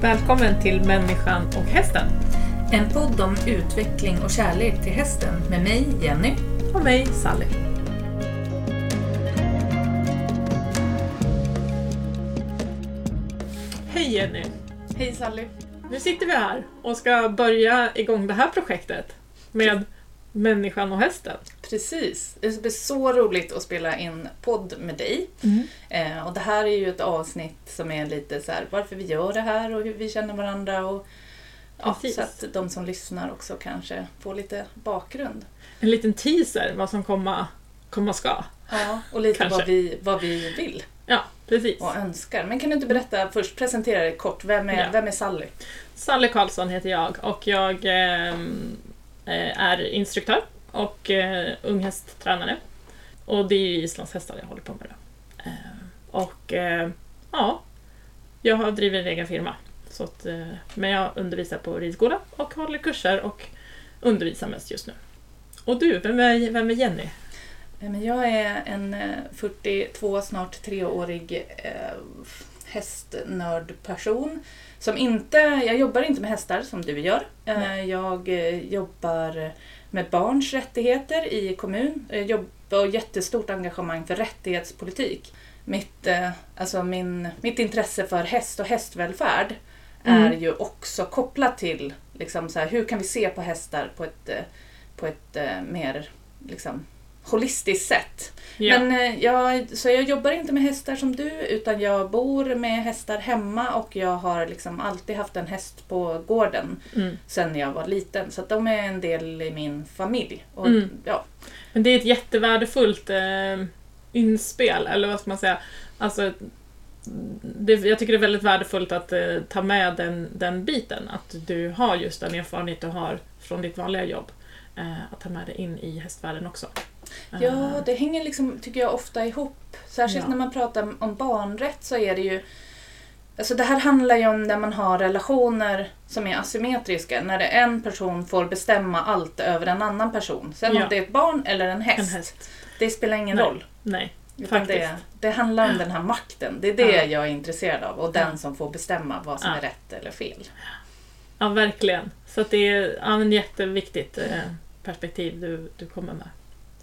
Välkommen till Människan och hästen. En podd om utveckling och kärlek till hästen med mig, Jenny. Och mig, Sally. Hej Jenny! Hej Sally! Nu sitter vi här och ska börja igång det här projektet med Människan och hästen. Precis. Det ska bli så roligt att spela in podd med dig. Mm. Eh, och det här är ju ett avsnitt som är lite så här varför vi gör det här och hur vi känner varandra. Och, ja, så att de som lyssnar också kanske får lite bakgrund. En liten teaser vad som komma, komma ska. Ja, och lite Kanske. vad vi, vad vi vill Ja, precis. och önskar. Men kan du inte berätta först, presentera dig kort. Vem är, Ja. vem är Sally? Sally Karlsson heter jag och jag ehm, eh, är instruktör och eh, unghästtränare. Och det är ju islandshästar jag håller på med. Då. Eh, och eh, ja, jag har drivit en egen firma. Så att, eh, men jag undervisar på ridskola och håller kurser och undervisar mest just nu. Och du, vem är, vem är Jenny? Eh, jag är en eh, 42, snart treårig eh, hästnördperson. Som inte, jag jobbar inte med hästar som du gör. Eh, Nej. jag eh, jobbar med barns rättigheter i kommun. Jag jobbar och jättestort engagemang för rättighetspolitik. Mitt, eh, alltså min, mitt intresse för häst och hästvälfärd Mm. är ju också kopplat till liksom så här, hur kan vi se på hästar på ett, eh, på ett eh, mer liksom, holistiskt sätt. Ja. Men eh, jag, så jag jobbar inte med hästar som du utan jag bor med hästar hemma och jag har liksom alltid haft en häst på gården mm. sen jag var liten. Så de är en del i min familj. Och, Mm. ja, Men det är ett jättevärdefullt eh, inspel, eller vad ska man säga? Alltså, det, jag tycker det är väldigt värdefullt att eh, ta med den, den biten, att du har just den erfarenhet du har från ditt vanliga jobb. Eh, att ta med det in i hästvärlden också. Ja, det hänger liksom, tycker jag, ofta ihop. Särskilt Ja. när man pratar om barnrätt så är det ju Alltså det här handlar ju om när man har relationer som är asymmetriska. När en person får bestämma allt över en annan person. Sen Ja. om det är ett barn eller en häst, en häst. det spelar ingen Nej. roll. Nej, det, det handlar om den här makten. Det är det Ja. jag är intresserad av. Och den som får bestämma vad som Ja. är rätt eller fel. ja verkligen. Så det är ja, en jätteviktigt eh, perspektiv du, du kommer med.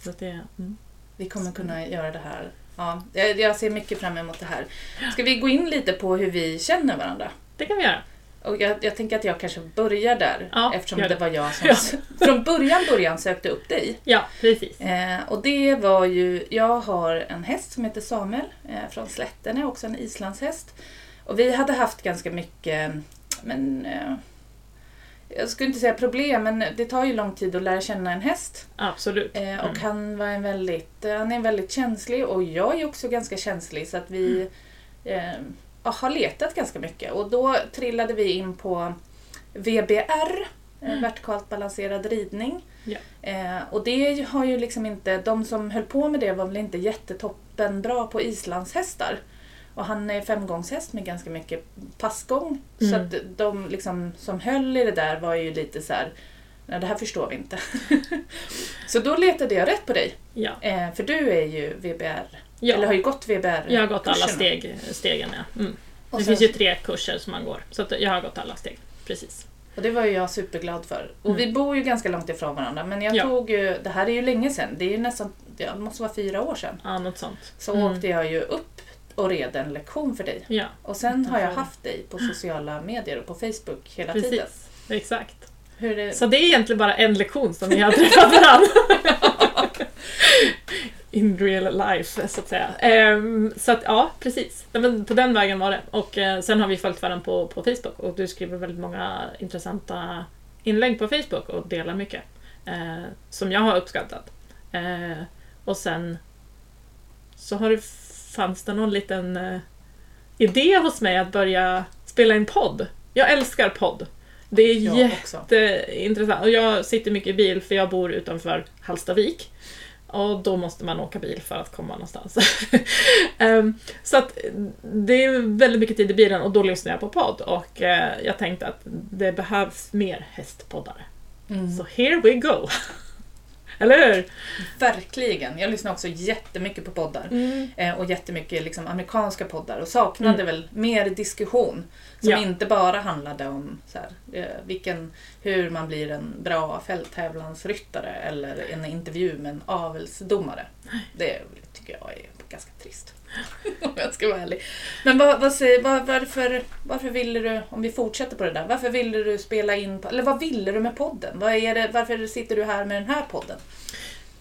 Så det, mm. Vi kommer kunna göra det här. Ja, jag, ser mycket fram emot det här. Ska vi gå in lite på hur vi känner varandra? Det kan vi göra. Och jag, jag tänker att jag kanske börjar där Ja, eftersom det det. var jag som Ja. från början, början sökte upp dig. Ja, precis. Eh, och det var ju, jag har en häst som heter Samuel eh, från Slättene, också en islandshäst. Och vi hade haft ganska mycket, men eh, jag skulle inte säga problem, men det tar ju lång tid att lära känna en häst. Absolut. Eh, och Mm. han, var en väldigt, eh, han är väldigt känslig och jag är också ganska känslig så att vi Mm. eh, har letat ganska mycket. Och då trillade vi in på VBR, eh, vertikalt balanserad ridning. Mm. Ja. Eh, och det har ju liksom inte, de som höll på med det var väl inte jättetoppen bra på islandshästar. Och han är femgångshäst med ganska mycket passgång. Så Mm. att de liksom, som höll i det där var ju lite så här. Nej, det här förstår vi inte. så då letade jag rätt på dig. Ja. Eh, för du är ju VBR, ja. eller har ju gått VBR Jag har gått alla steg, stegen. Ja. Mm. Det sen, finns ju tre kurser som man går, så jag har gått alla steg. Precis. och det var ju jag superglad för. Och Mm. vi bor ju ganska långt ifrån varandra men jag Ja. tog ju, det här är ju länge sedan, det är ju nästan, det måste vara fyra år sedan. Ja, något sånt. Så Mm. åkte jag ju upp och red en lektion för dig. Ja, Och sen har jag haft dig på sociala medier och på Facebook hela tiden. precis. Exakt. Hur är, Så det är egentligen bara en lektion som vi har träffat varandra. In real life, så att säga. Ehm, så att, ja, precis. Nej, Men på den vägen var det. Och eh, sen har vi följt varandra på, på Facebook och du skriver väldigt många intressanta inlägg på Facebook och delar mycket. Eh, som jag har uppskattat. Eh, och sen så har det, fanns det någon liten eh, idé hos mig att börja spela in podd. Jag älskar podd. Det är jag jätte också. jätteintressant. Och jag sitter mycket i bil för jag bor utanför Hallstavik. Och då måste man åka bil för att komma någonstans. Ehm, så att det är väldigt mycket tid i bilen och då lyssnar jag på podd. Och eh, jag tänkte att det behövs mer hästpoddare. Mm. Så here we go! Eller hur? Verkligen. Jag lyssnar också jättemycket på poddar. Mm. Eh, och jättemycket liksom, amerikanska poddar och saknade Mm. väl mer diskussion. Som Ja. inte bara handlade om så här, eh, vilken, hur man blir en bra fälttävlansryttare eller en intervju med en avelsdomare. Det tycker jag är ganska trist. Om jag ska vara ärlig. Men vad, vad säger, vad, varför, varför ville du, om vi fortsätter på det där, varför ville du spela in, eller vad ville du med podden? Vad är det, varför sitter du här med den här podden?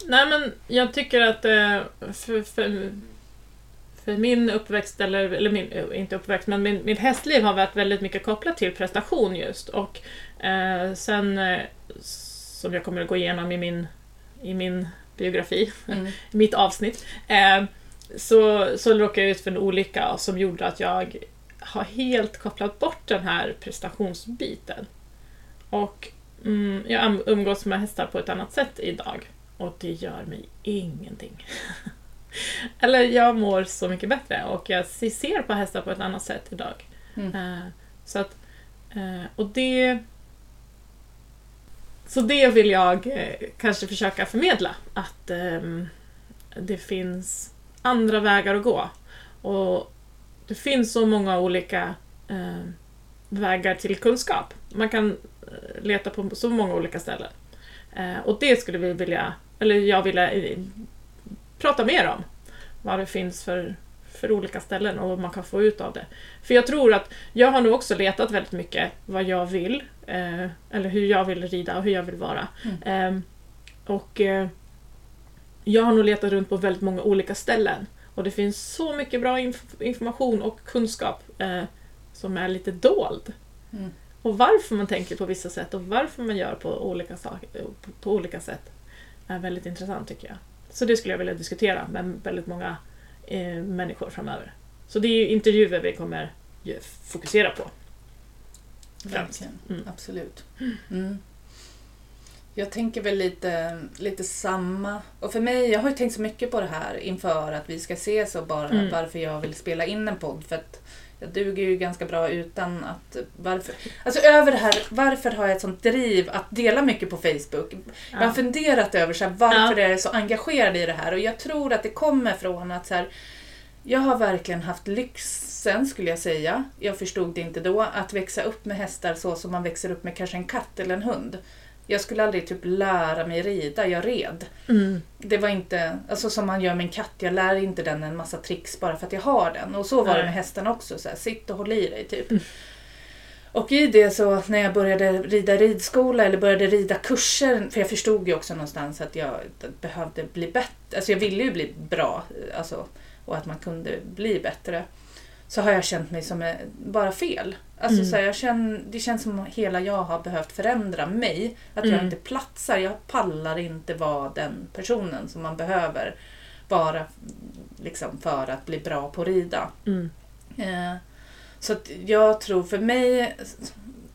Nej men jag tycker att eh, för, för, för min uppväxt, eller, eller min, eh, inte uppväxt, men min, mitt hästliv har varit väldigt mycket kopplat till prestation just. Och eh, sen, eh, som jag kommer att gå igenom i min, i min biografi, Mm. mitt avsnitt, eh, så, så råkade jag ut för en olycka som gjorde att jag har helt kopplat bort den här prestationsbiten. Och mm, jag umgås med hästar på ett annat sätt idag. Och det gör mig ingenting. Eller jag mår så mycket bättre och jag se- ser på hästar på ett annat sätt idag. Mm. Eh, så att, eh, och det... Så det vill jag eh, kanske försöka förmedla. Att ehm, det finns andra vägar att gå. Och det finns så många olika eh, vägar till kunskap. Man kan eh, leta på så många olika ställen. Eh, och det skulle vi vilja, eller jag vilja eh, prata mer om. Vad det finns för, för olika ställen och vad man kan få ut av det. För jag tror att jag har nog också letat väldigt mycket vad jag vill, eh, eller hur jag vill rida och hur jag vill vara. Eh, och eh, jag har nog letat runt på väldigt många olika ställen. Och det finns så mycket bra inf- information och kunskap eh, som är lite dold. Mm. Och varför man tänker på vissa sätt och varför man gör på olika, saker, på, på olika sätt är väldigt intressant tycker jag. Så det skulle jag vilja diskutera med väldigt många eh, människor framöver. Så det är ju intervjuer vi kommer fokusera på. Verkligen, Mm. absolut. Mm. Jag tänker väl lite, lite samma. Och för mig, jag har ju tänkt så mycket på det här inför att vi ska ses och bara Mm. varför jag vill spela in en podd. För att jag duger ju ganska bra utan att... Varför, alltså över det här, varför har jag ett sånt driv att dela mycket på Facebook? Jag har Ja. funderat över så här, varför Ja. är jag så engagerad i det här och jag tror att det kommer från att så här, jag har verkligen haft lyxen, skulle jag säga, jag förstod det inte då, att växa upp med hästar så som man växer upp med kanske en katt eller en hund. Jag skulle aldrig typ lära mig rida, jag red. Mm. Det var inte, alltså som man gör med en katt, jag lär inte den en massa tricks bara för att jag har den. Och så var det Nej. med hästarna också, så här, sitt och håll i dig typ. Mm. Och i det så när jag började rida ridskola eller började rida kurser, för jag förstod ju också någonstans att jag behövde bli bättre, alltså jag ville ju bli bra, alltså, och att man kunde bli bättre. Så har jag känt mig som bara fel. Alltså Mm. så här, jag känner, det känns som hela jag har behövt förändra mig. Att jag Mm. inte platsar, jag pallar inte vara den personen som man behöver vara liksom, för att bli bra på att rida. Mm. Eh, så att jag tror för mig,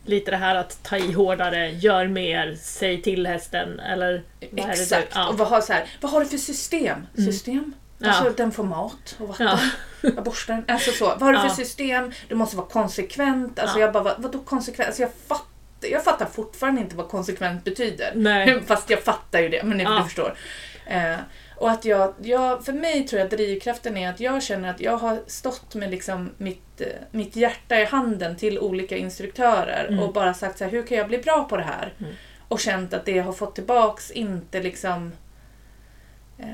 Lite det här att ta i hårdare, gör mer, säg till hästen eller vad exakt, ja. och vad har, så här, vad har du för system? Mm. System? Ja. Alltså den får mat och vatten. Ja. Jag borstar den. Alltså så. Vad har du för Ja. system? Du måste vara konsekvent. Alltså Ja. jag bara, vad, vadå konsekvent? Alltså jag, fattar, jag fattar fortfarande inte vad konsekvent betyder. Nej. Fast jag fattar ju det, men ni, Ja. du förstår. Eh, och att jag, jag, för mig tror jag drivkraften är att jag känner att jag har stått med liksom mitt, eh, mitt hjärta i handen till olika instruktörer Mm. och bara sagt så här, hur kan jag bli bra på det här? Mm. Och känt att det jag har fått tillbaks inte liksom eh,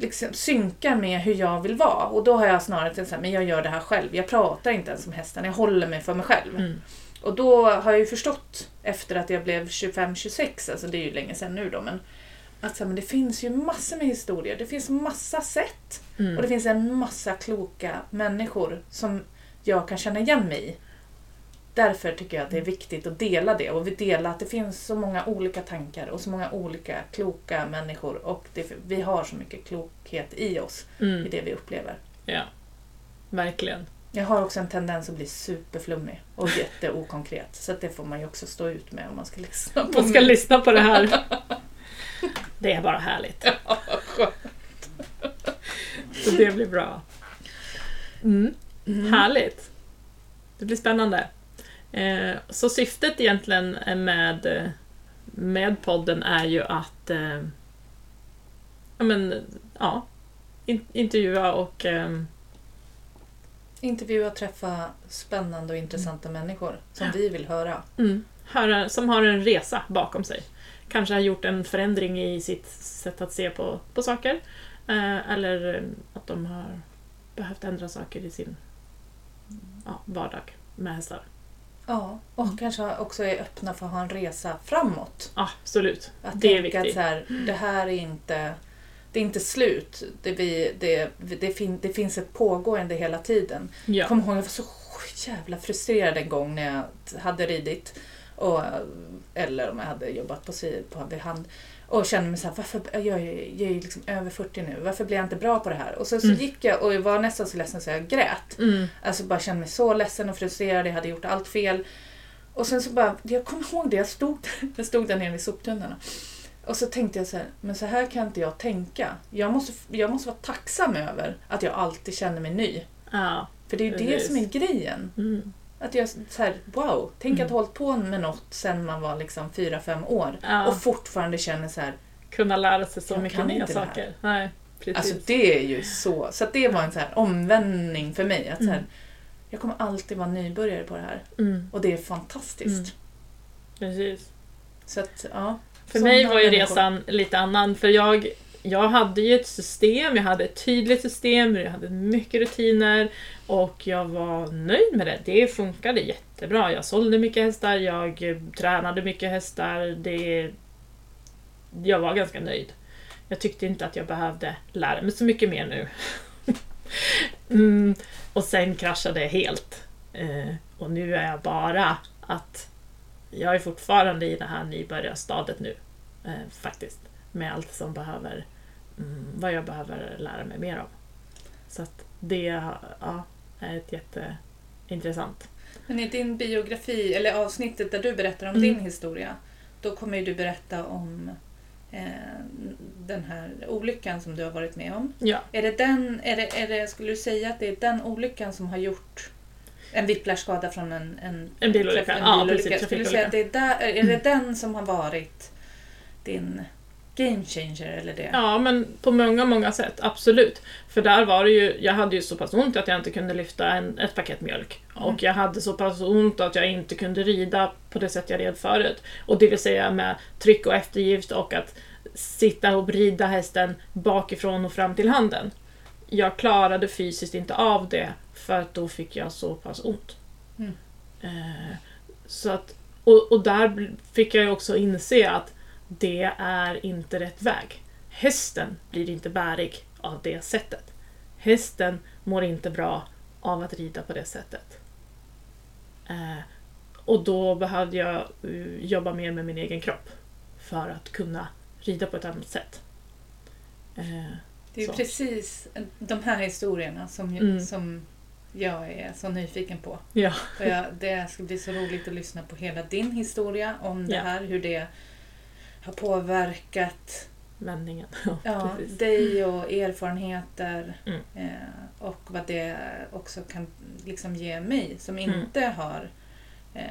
liksom synkar med hur jag vill vara. Och då har jag snarare tänkt men jag gör det här själv. Jag pratar inte ens om hästen, jag håller mig för mig själv. Mm. Och då har jag ju förstått efter att jag blev 25-26, alltså det är ju länge sedan nu då, men att så här, men det finns ju massor med historier, det finns massa sätt Mm. och det finns en massa kloka människor som jag kan känna igen mig i. Därför tycker jag att det är viktigt att dela det och vi dela att det finns så många olika tankar och så många olika kloka människor och det, vi har så mycket klokhet i oss i Mm. det vi upplever. Ja. Verkligen. Jag har också en tendens att bli superflummig och jätteokonkret. Så att det får man ju också stå ut med om man ska lyssna på Man ska mig. lyssna på det här. Det är bara härligt. Så det blir bra. Mm. Härligt. Det blir spännande. Eh, så syftet egentligen med, med podden är ju att eh, ja, men, ja, in, intervjua och ehm, Intervjua och träffa spännande och intressanta människor som vi vill höra. mm, höra, som har en resa bakom sig. Kanske har gjort en förändring i sitt sätt att se på, på saker. Eh, eller eh, att de har behövt ändra saker i sin ja, vardag med hästar. Ja, och Mm. kanske också är öppna för att ha en resa framåt. Absolut. Att Det är tänka att viktigt. så här, det här är inte, det är inte slut. Det, vi, det, det, fin, det finns ett pågående hela tiden. Ja. Jag kommer ihåg jag var så jävla frustrerad en gång när jag hade ridit. Och, eller om jag hade jobbat på, på hand. Och kände mig så här, varför, jag, är, jag är liksom över 40 nu, varför blir jag inte bra på det här? Och så, så Mm. gick jag och jag var nästan så ledsen så jag grät. Mm. Alltså bara kände mig så ledsen och frustrerad, jag hade gjort allt fel. Och sen så bara, jag kommer ihåg det, jag stod, jag stod där nere vid soptunnorna. Och så tänkte jag så här, men så här kan inte jag tänka. Jag måste, jag måste vara tacksam över att jag alltid känner mig ny. Ja. För det är ju det som är grejen. Mm. Att jag så här, wow, tänk Mm. att ha hållit på med något sen man var liksom 4-5 år. Ja. Och fortfarande känner så här, Kunna lära sig så mycket nya saker. Nej, precis. alltså det är ju så. Så att det var en så här omvändning för mig. Att så här, Mm. jag kommer alltid vara nybörjare på det här. mm. Och det är fantastiskt. Mm. Precis. Så att, ja. För mig var ju resan lite annan, för jag, jag hade ju ett system, jag hade ett tydligt system, jag hade mycket rutiner och jag var nöjd med det. Det funkade jättebra. Jag sålde mycket hästar, jag tränade mycket hästar. Det, jag var ganska nöjd. Jag tyckte inte att jag behövde lära mig så mycket mer nu. mm, och sen kraschade jag helt. Eh, och nu är jag bara att jag är fortfarande i det här nybörjarstadiet nu. Eh, faktiskt. Med allt som behöver, vad jag behöver lära mig mer om. Så att det ja, är ett jätteintressant. Men i din biografi, eller avsnittet där du berättar om Mm. din historia, då kommer ju du berätta om eh, den här olyckan som du har varit med om. Ja, Är det den, är det, är det, skulle du säga att det är den olyckan som har gjort en whiplashskada från en, en, En bilolycka. en Ja, bilolycka? precis, Skulle du säga att det är, där, är det den som har varit din game changer? Eller det? ja, men på många, många sätt, absolut. För där var det ju, jag hade ju så pass ont att jag inte kunde lyfta en, ett paket mjölk. Mm. Och jag hade så pass ont att jag inte kunde rida på det sätt jag red förut. Och det vill säga med tryck och eftergift och att sitta och rida hästen bakifrån och fram till handen. Jag klarade fysiskt inte av det för att då fick jag så pass ont. Mm. Eh, så att, och, och där fick jag ju också inse att det är inte rätt väg. Hästen blir inte bärig av det sättet. Hästen mår inte bra av att rida på det sättet. Eh, och då behövde jag eh, jobba mer med min egen kropp för att kunna rida på ett annat sätt. Eh, Det är Så. precis de här historierna som, Mm. som jag är så nyfiken på. ja. Jag, det ska bli så roligt att lyssna på hela din historia om det Ja. här, hur det har påverkat Vändningen. ja, precis. dig och erfarenheter Mm. eh, och vad det också kan liksom ge mig som Mm. inte har eh,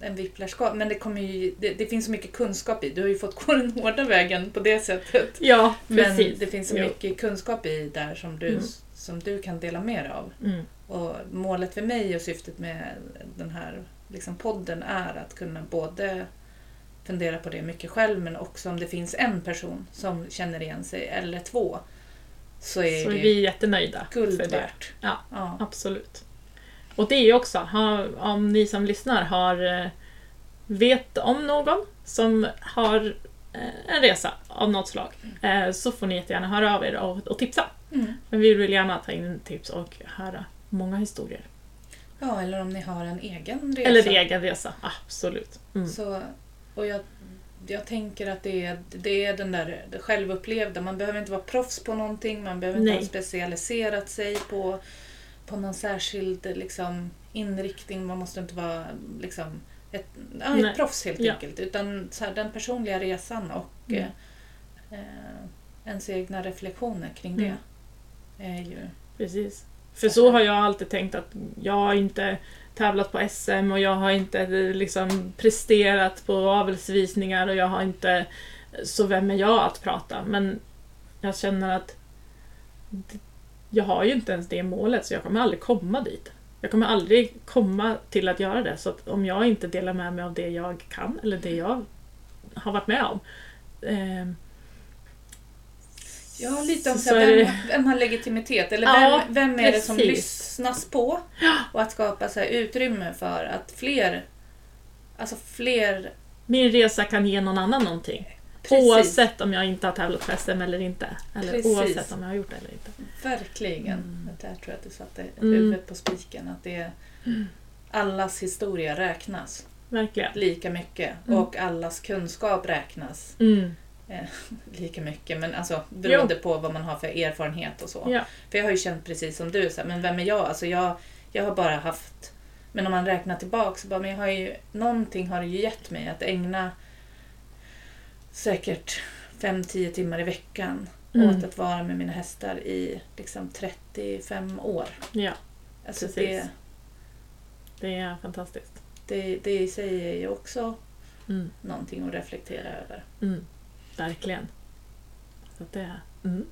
en whiplashskada. Men det, kommer ju, det, det finns så mycket kunskap i. Du har ju fått gå den hårda vägen på det sättet. Ja, Men precis. det finns så Jo. mycket kunskap i där som du, Mm. som du kan dela med dig av. Mm. Och målet för mig och syftet med den här liksom podden är att kunna både fundera på det mycket själv men också om det finns en person som känner igen sig eller två så är Så är det vi jättenöjda guld för det. Ja. Ja. Absolut. Och det är ju också, om ni som lyssnar har eh, vet om någon som har eh, en resa av något slag eh, så får ni jättegärna höra av er och, och tipsa. Mm. Men vi vill gärna ta in tips och höra många historier. ja, eller om ni har en egen resa. Eller egen resa, absolut. Mm. Så, och jag, jag tänker att det är, det är den där det självupplevda. Man behöver inte vara proffs på någonting. Man behöver inte Nej. ha specialiserat sig på, på någon särskild liksom, inriktning. Man måste inte vara liksom, ett, ja, ett proffs helt Ja. enkelt. Utan så här, den personliga resan och Mm. eh, eh, ens egna reflektioner kring Mm. det. Är ju, Precis. För så har jag alltid tänkt att jag har inte tävlat på SM och jag har inte liksom presterat på avelsvisningar och jag har inte... Så vem är jag att prata? Men jag känner att jag har ju inte ens det målet så jag kommer aldrig komma dit. Jag kommer aldrig komma till att göra det. Så att om jag inte delar med mig av det jag kan eller det jag har varit med om. eh, Ja, lite om Så så vem, vem har legitimitet eller Ja, vem, vem är det som precis. lyssnas på? Och att skapa så här utrymme för att fler, alltså fler, min resa kan ge någon annan någonting. precis, Oavsett om jag inte har tävlat på SM eller inte. Eller Precis. oavsett om jag har gjort det eller inte. verkligen. Mm. Där tror jag att du satte Mm. huvudet på spiken. Att det är, allas historia räknas Verkligen. lika mycket Mm. och allas kunskap räknas Mm. lika mycket. Men alltså beroende på vad man har för erfarenhet och så. Ja. För jag har ju känt precis som du, så här, men vem är jag? Alltså jag, jag har bara haft, men om man räknar tillbaka så bara, men jag har ju, någonting har det ju gett mig att ägna säkert 5-10 timmar i veckan Mm. åt att vara med mina hästar i liksom 35 år. ja, Alltså Precis. det, det är fantastiskt. det, det i sig är ju också Mm. någonting att reflektera över. Mm. Verkligen. Så det är... Mm.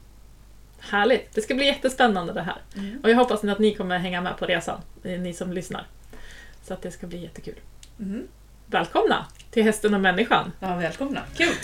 Härligt! Det ska bli jättespännande det här. Och jag hoppas att ni kommer hänga med på resan, eh, ni som lyssnar. Så att det ska bli jättekul. Mm. Välkomna till Hästen och människan! Ja, välkomna. Kul!